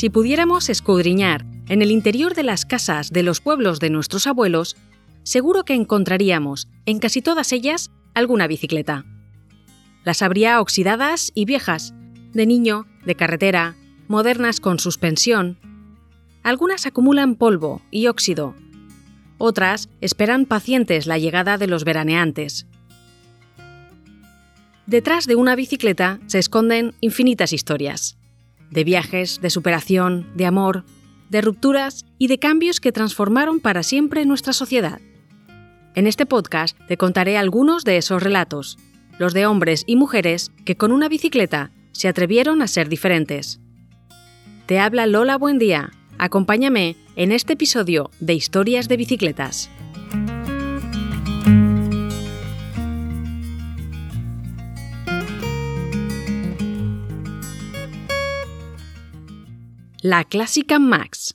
Si pudiéramos escudriñar en el interior de las casas de los pueblos de nuestros abuelos, seguro que encontraríamos, en casi todas ellas, alguna bicicleta. Las habría oxidadas y viejas, de niño, de carretera, modernas con suspensión. Algunas acumulan polvo y óxido. Otras esperan pacientes la llegada de los veraneantes. Detrás de una bicicleta se esconden infinitas historias. De viajes, de superación, de amor, de rupturas y de cambios que transformaron para siempre nuestra sociedad. En este podcast te contaré algunos de esos relatos, los de hombres y mujeres que con una bicicleta se atrevieron a ser diferentes. Te habla Lola Buen Día. Acompáñame en este episodio de Historias de Bicicletas. La clásica Max.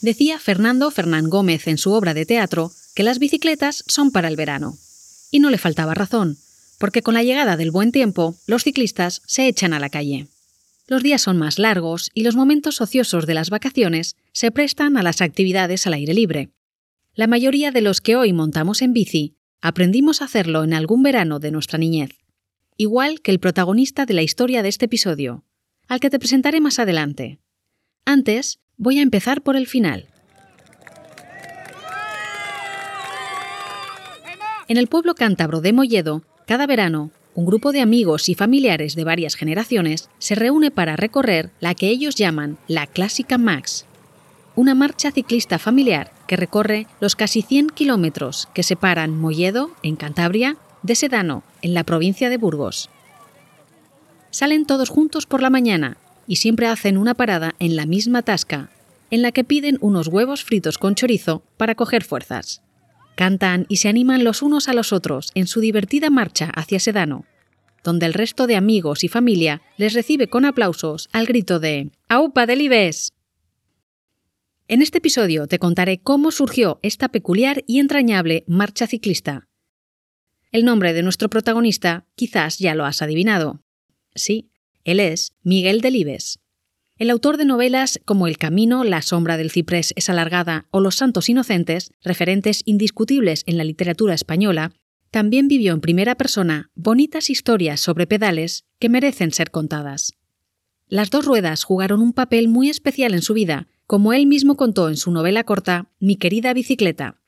Decía Fernando Fernán Gómez en su obra de teatro que las bicicletas son para el verano. Y no le faltaba razón, porque con la llegada del buen tiempo, los ciclistas se echan a la calle. Los días son más largos y los momentos ociosos de las vacaciones se prestan a las actividades al aire libre. La mayoría de los que hoy montamos en bici aprendimos a hacerlo en algún verano de nuestra niñez. Igual que el protagonista de la historia de este episodio, al que te presentaré más adelante. Antes, Voy a empezar por el final. En el pueblo cántabro de Molledo, cada verano, un grupo de amigos y familiares de varias generaciones se reúne para recorrer la que ellos llaman la Clásica Max, una marcha ciclista familiar que recorre los casi 100 kilómetros que separan Molledo, en Cantabria, de Sedano, en la provincia de Burgos. Salen todos juntos por la mañana y siempre hacen una parada en la misma tasca, en la que piden unos huevos fritos con chorizo para coger fuerzas. Cantan y se animan los unos a los otros en su divertida marcha hacia Sedano, donde el resto de amigos y familia les recibe con aplausos al grito de ¡Aupa Delibes! En este episodio te contaré cómo surgió esta peculiar y entrañable marcha ciclista. El nombre de nuestro protagonista quizás ya lo has adivinado. Sí, él es Miguel Delibes. El autor de novelas como El Camino, La sombra del ciprés es alargada o Los santos inocentes, referentes indiscutibles en la literatura española, también vivió en primera persona bonitas historias sobre pedales que merecen ser contadas. Las dos ruedas jugaron un papel muy especial en su vida, como él mismo contó en su novela corta Mi querida bicicleta.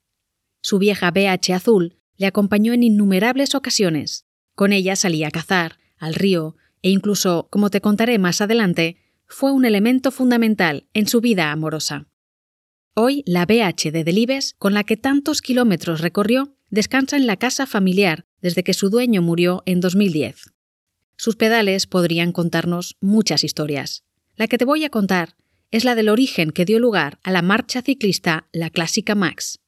Su vieja BH azul le acompañó en innumerables ocasiones. Con ella salía a cazar, al río, e incluso, como te contaré más adelante, fue un elemento fundamental en su vida amorosa. Hoy, la BH de Delibes, con la que tantos kilómetros recorrió, descansa en la casa familiar desde que su dueño murió en 2010. Sus pedales podrían contarnos muchas historias. La que te voy a contar es la del origen que dio lugar a la marcha ciclista La Clásica Max.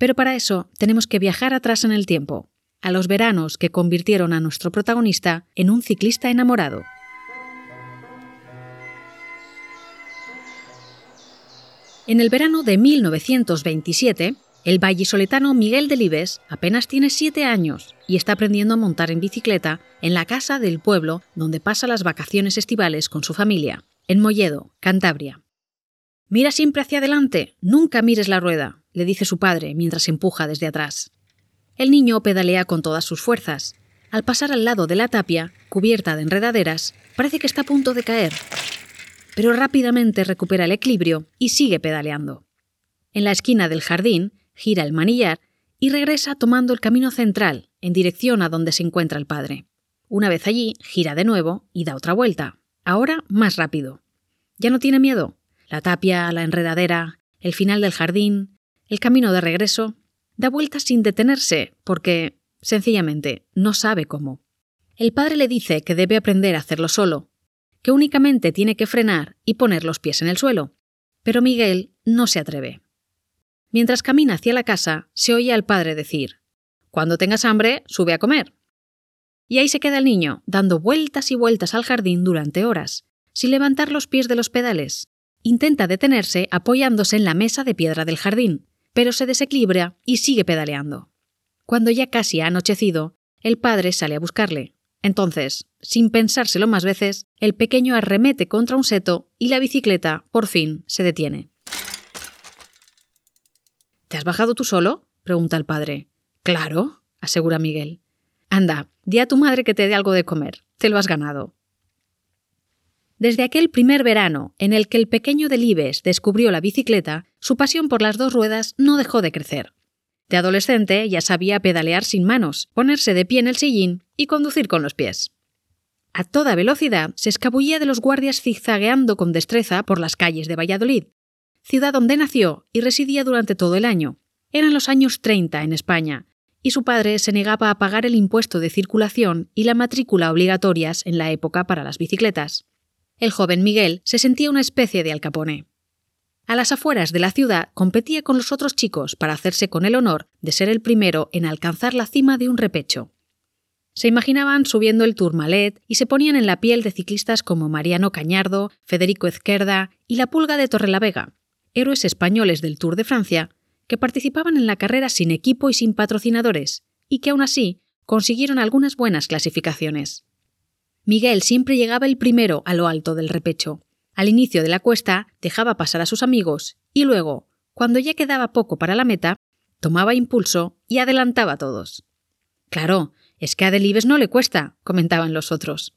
Pero para eso tenemos que viajar atrás en el tiempo, a los veranos que convirtieron a nuestro protagonista en un ciclista enamorado. En el verano de 1927, el vallisoletano Miguel Delibes apenas tiene siete años y está aprendiendo a montar en bicicleta en la casa del pueblo donde pasa las vacaciones estivales con su familia, en Molledo, Cantabria. Mira siempre hacia adelante, nunca mires la rueda, le dice su padre mientras empuja desde atrás. El niño pedalea con todas sus fuerzas. Al pasar al lado de la tapia, cubierta de enredaderas, parece que está a punto de caer. Pero rápidamente recupera el equilibrio y sigue pedaleando. En la esquina del jardín, gira el manillar y regresa tomando el camino central, en dirección a donde se encuentra el padre. Una vez allí, gira de nuevo y da otra vuelta, ahora más rápido. Ya no tiene miedo. La tapia, la enredadera, el final del jardín, el camino de regreso, Da vueltas sin detenerse, porque, sencillamente, no sabe cómo. El padre le dice que debe aprender a hacerlo solo, que únicamente tiene que frenar y poner los pies en el suelo. Pero Miguel no se atreve. Mientras camina hacia la casa, se oye al padre decir Cuando tengas hambre, sube a comer. Y ahí se queda el niño, dando vueltas y vueltas al jardín durante horas, sin levantar los pies de los pedales. Intenta detenerse apoyándose en la mesa de piedra del jardín, pero se desequilibra y sigue pedaleando. Cuando ya casi ha anochecido, el padre sale a buscarle. Entonces, sin pensárselo más veces, el pequeño arremete contra un seto y la bicicleta, por fin, se detiene. ¿Te has bajado tú solo? pregunta el padre. Claro, asegura Miguel. Anda, di a tu madre que te dé algo de comer. Te lo has ganado. Desde aquel primer verano en el que el pequeño Delibes descubrió la bicicleta, su pasión por las dos ruedas no dejó de crecer. De adolescente ya sabía pedalear sin manos, ponerse de pie en el sillín y conducir con los pies. A toda velocidad se escabullía de los guardias zigzagueando con destreza por las calles de Valladolid, ciudad donde nació y residía durante todo el año. Eran los años 30 en España, y su padre se negaba a pagar el impuesto de circulación y la matrícula obligatorias en la época para las bicicletas. El joven Miguel se sentía una especie de alcapone a las afueras de la ciudad competía con los otros chicos para hacerse con el honor de ser el primero en alcanzar la cima de un repecho. Se imaginaban subiendo el Tourmalet y se ponían en la piel de ciclistas como Mariano Cañardo, Federico Izquierda y la Pulga de Torrelavega, héroes españoles del Tour de Francia, que participaban en la carrera sin equipo y sin patrocinadores, y que aún así consiguieron algunas buenas clasificaciones. Miguel siempre llegaba el primero a lo alto del repecho, al inicio de la cuesta dejaba pasar a sus amigos y luego, cuando ya quedaba poco para la meta, tomaba impulso y adelantaba a todos. Claro, es que a Delibes no le cuesta, comentaban los otros.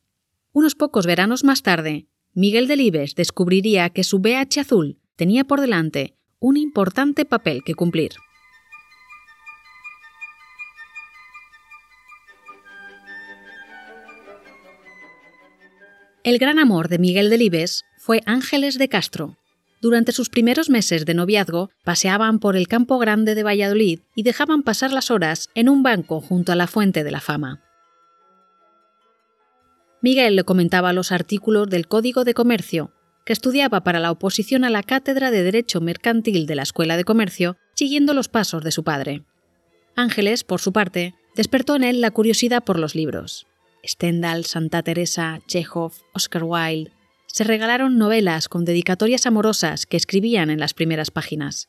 Unos pocos veranos más tarde, Miguel Delibes descubriría que su BH azul tenía por delante un importante papel que cumplir. El gran amor de Miguel Delibes fue Ángeles de Castro. Durante sus primeros meses de noviazgo, paseaban por el campo grande de Valladolid y dejaban pasar las horas en un banco junto a la Fuente de la Fama. Miguel le comentaba los artículos del Código de Comercio, que estudiaba para la oposición a la Cátedra de Derecho Mercantil de la Escuela de Comercio, siguiendo los pasos de su padre. Ángeles, por su parte, despertó en él la curiosidad por los libros. Stendhal, Santa Teresa, Chekhov, Oscar Wilde, se regalaron novelas con dedicatorias amorosas que escribían en las primeras páginas.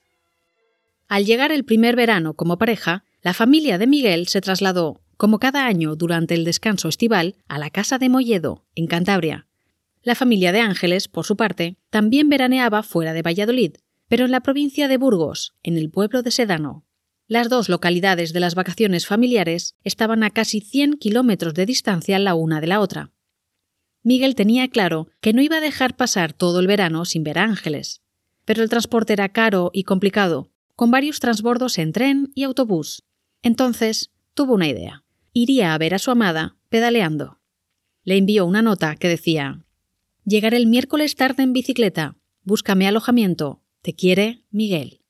Al llegar el primer verano como pareja, la familia de Miguel se trasladó, como cada año durante el descanso estival, a la casa de Molledo, en Cantabria. La familia de Ángeles, por su parte, también veraneaba fuera de Valladolid, pero en la provincia de Burgos, en el pueblo de Sedano. Las dos localidades de las vacaciones familiares estaban a casi 100 kilómetros de distancia la una de la otra. Miguel tenía claro que no iba a dejar pasar todo el verano sin ver Ángeles. Pero el transporte era caro y complicado, con varios transbordos en tren y autobús. Entonces tuvo una idea. Iría a ver a su amada pedaleando. Le envió una nota que decía Llegaré el miércoles tarde en bicicleta. Búscame alojamiento. Te quiere Miguel.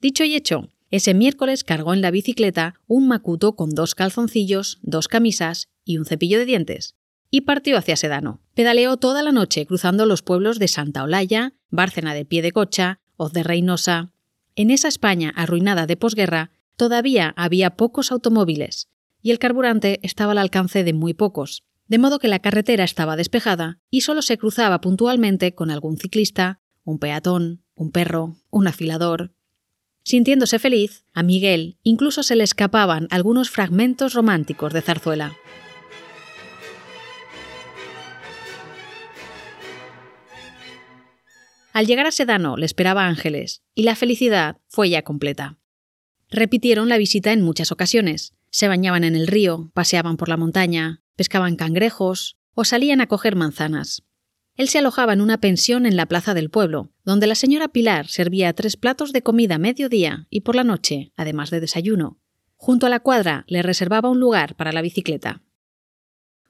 Dicho y hecho, ese miércoles cargó en la bicicleta un macuto con dos calzoncillos, dos camisas y un cepillo de dientes, y partió hacia Sedano. Pedaleó toda la noche cruzando los pueblos de Santa Olalla, Bárcena de Pie de Cocha, Hoz de Reynosa. En esa España arruinada de posguerra, todavía había pocos automóviles, y el carburante estaba al alcance de muy pocos, de modo que la carretera estaba despejada y solo se cruzaba puntualmente con algún ciclista, un peatón, un perro, un afilador. Sintiéndose feliz, a Miguel incluso se le escapaban algunos fragmentos románticos de zarzuela. Al llegar a Sedano le esperaba Ángeles, y la felicidad fue ya completa. Repitieron la visita en muchas ocasiones. Se bañaban en el río, paseaban por la montaña, pescaban cangrejos o salían a coger manzanas. Él se alojaba en una pensión en la plaza del pueblo, donde la señora Pilar servía tres platos de comida a mediodía y por la noche, además de desayuno. Junto a la cuadra le reservaba un lugar para la bicicleta.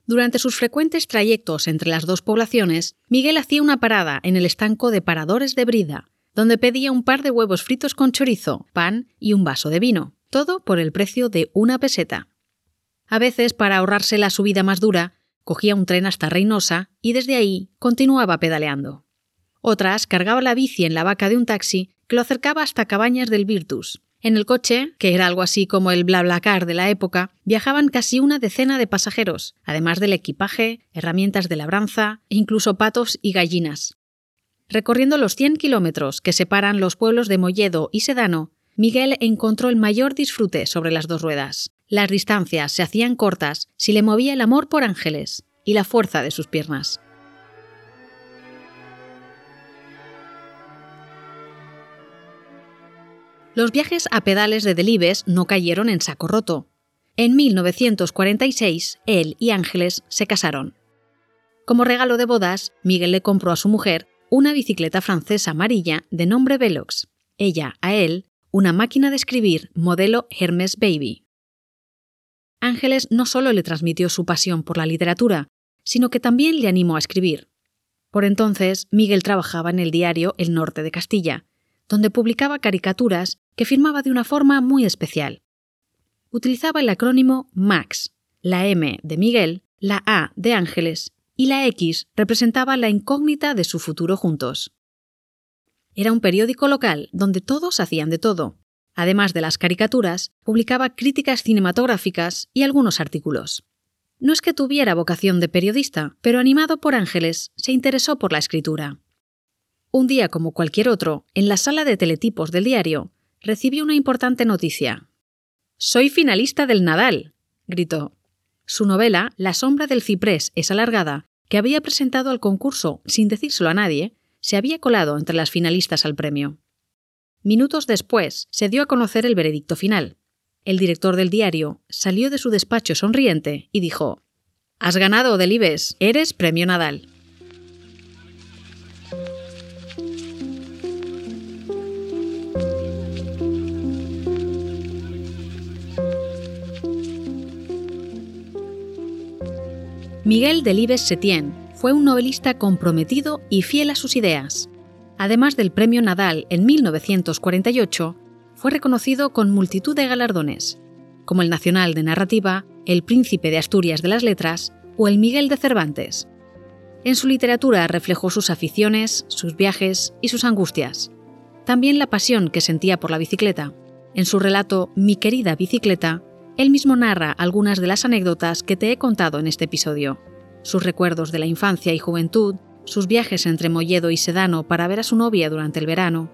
Durante sus frecuentes trayectos entre las dos poblaciones, Miguel hacía una parada en el estanco de paradores de Brida, donde pedía un par de huevos fritos con chorizo, pan y un vaso de vino, todo por el precio de una peseta. A veces, para ahorrarse la subida más dura, cogía un tren hasta Reynosa y desde ahí continuaba pedaleando. Otras cargaba la bici en la vaca de un taxi que lo acercaba hasta Cabañas del Virtus, en el coche, que era algo así como el BlaBlaCar de la época, viajaban casi una decena de pasajeros, además del equipaje, herramientas de labranza e incluso patos y gallinas. Recorriendo los 100 kilómetros que separan los pueblos de Molledo y Sedano, Miguel encontró el mayor disfrute sobre las dos ruedas, Las distancias se hacían cortas si le movía el amor por Ángeles y la fuerza de sus piernas. Los viajes a pedales de Delibes no cayeron en saco roto. En 1946, él y Ángeles se casaron. Como regalo de bodas, Miguel le compró a su mujer una bicicleta francesa amarilla de nombre Velox, ella a él una máquina de escribir modelo Hermes Baby. Ángeles no solo le transmitió su pasión por la literatura, sino que también le animó a escribir. Por entonces, Miguel trabajaba en el diario El Norte de Castilla, donde publicaba caricaturas que firmaba de una forma muy especial. Utilizaba el acrónimo MAX, la M de Miguel, la A de Ángeles y la X representaba la incógnita de su futuro juntos. Era un periódico local donde todos hacían de todo. Además de las caricaturas, publicaba críticas cinematográficas y algunos artículos. No es que tuviera vocación de periodista, pero animado por Ángeles, se interesó por la escritura. Un día como cualquier otro, en la sala de teletipos del diario, recibió una importante noticia. Soy finalista del Nadal, gritó. Su novela, La sombra del ciprés es alargada, que había presentado al concurso sin decírselo a nadie, se había colado entre las finalistas al premio. Minutos después se dio a conocer el veredicto final. El director del diario salió de su despacho sonriente y dijo: Has ganado, Delibes, eres premio Nadal. Miguel Delibes Setién fue un novelista comprometido y fiel a sus ideas. Además del Premio Nadal en 1948, fue reconocido con multitud de galardones, como el Nacional de Narrativa, el Príncipe de Asturias de las Letras o el Miguel de Cervantes. En su literatura reflejó sus aficiones, sus viajes y sus angustias. También la pasión que sentía por la bicicleta. En su relato Mi querida bicicleta, él mismo narra algunas de las anécdotas que te he contado en este episodio. Sus recuerdos de la infancia y juventud, sus viajes entre Molledo y Sedano para ver a su novia durante el verano.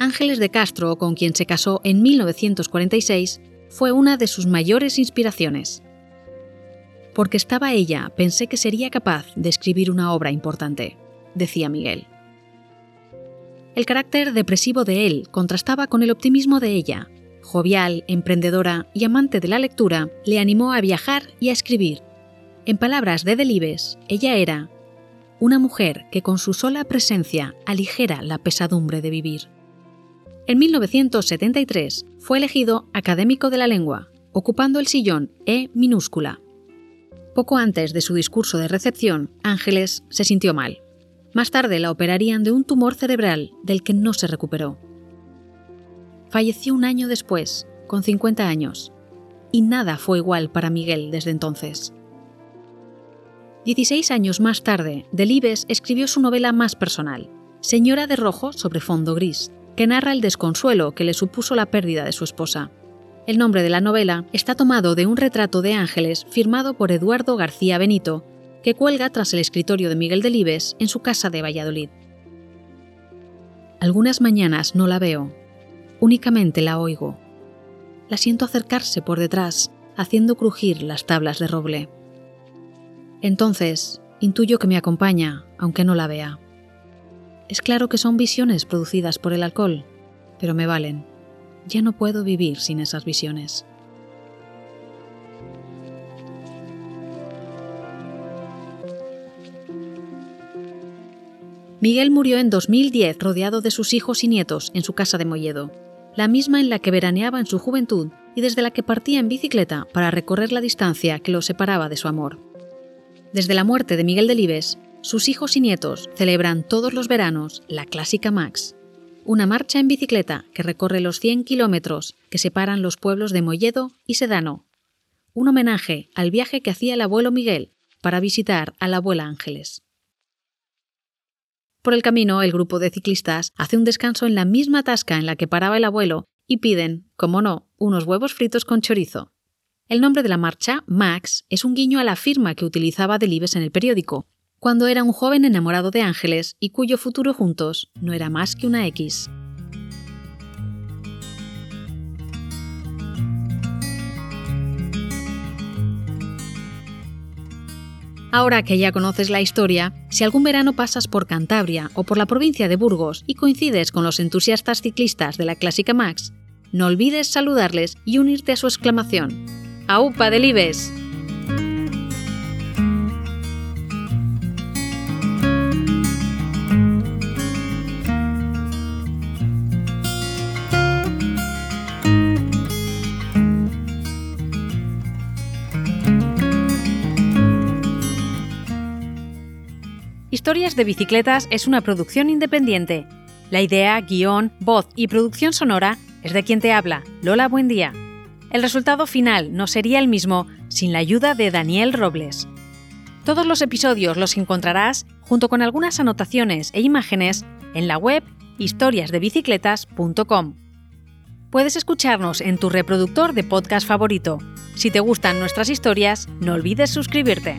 Ángeles de Castro, con quien se casó en 1946, fue una de sus mayores inspiraciones. Porque estaba ella, pensé que sería capaz de escribir una obra importante, decía Miguel. El carácter depresivo de él contrastaba con el optimismo de ella, jovial, emprendedora y amante de la lectura, le animó a viajar y a escribir. En palabras de Delibes, ella era una mujer que con su sola presencia aligera la pesadumbre de vivir. En 1973 fue elegido académico de la lengua, ocupando el sillón E minúscula. Poco antes de su discurso de recepción, Ángeles se sintió mal. Más tarde la operarían de un tumor cerebral del que no se recuperó falleció un año después, con 50 años, y nada fue igual para Miguel desde entonces. Dieciséis años más tarde, Delibes escribió su novela más personal, Señora de Rojo sobre fondo gris, que narra el desconsuelo que le supuso la pérdida de su esposa. El nombre de la novela está tomado de un retrato de ángeles firmado por Eduardo García Benito, que cuelga tras el escritorio de Miguel Delibes en su casa de Valladolid. Algunas mañanas no la veo, Únicamente la oigo. La siento acercarse por detrás, haciendo crujir las tablas de roble. Entonces, intuyo que me acompaña, aunque no la vea. Es claro que son visiones producidas por el alcohol, pero me valen. Ya no puedo vivir sin esas visiones. Miguel murió en 2010 rodeado de sus hijos y nietos en su casa de Molledo la misma en la que veraneaba en su juventud y desde la que partía en bicicleta para recorrer la distancia que lo separaba de su amor. Desde la muerte de Miguel Delibes, sus hijos y nietos celebran todos los veranos la Clásica Max, una marcha en bicicleta que recorre los 100 kilómetros que separan los pueblos de Molledo y Sedano, un homenaje al viaje que hacía el abuelo Miguel para visitar a la abuela Ángeles. Por el camino, el grupo de ciclistas hace un descanso en la misma tasca en la que paraba el abuelo y piden, como no, unos huevos fritos con chorizo. El nombre de la marcha, Max, es un guiño a la firma que utilizaba Delibes en el periódico, cuando era un joven enamorado de Ángeles y cuyo futuro juntos no era más que una X. Ahora que ya conoces la historia, si algún verano pasas por Cantabria o por la provincia de Burgos y coincides con los entusiastas ciclistas de la Clásica Max, no olvides saludarles y unirte a su exclamación. ¡Aupa Delibes! Historias de Bicicletas es una producción independiente. La idea, guion, voz y producción sonora es de quien te habla, Lola Buendía. El resultado final no sería el mismo sin la ayuda de Daniel Robles. Todos los episodios los encontrarás junto con algunas anotaciones e imágenes en la web historiasdebicicletas.com. Puedes escucharnos en tu reproductor de podcast favorito. Si te gustan nuestras historias, no olvides suscribirte.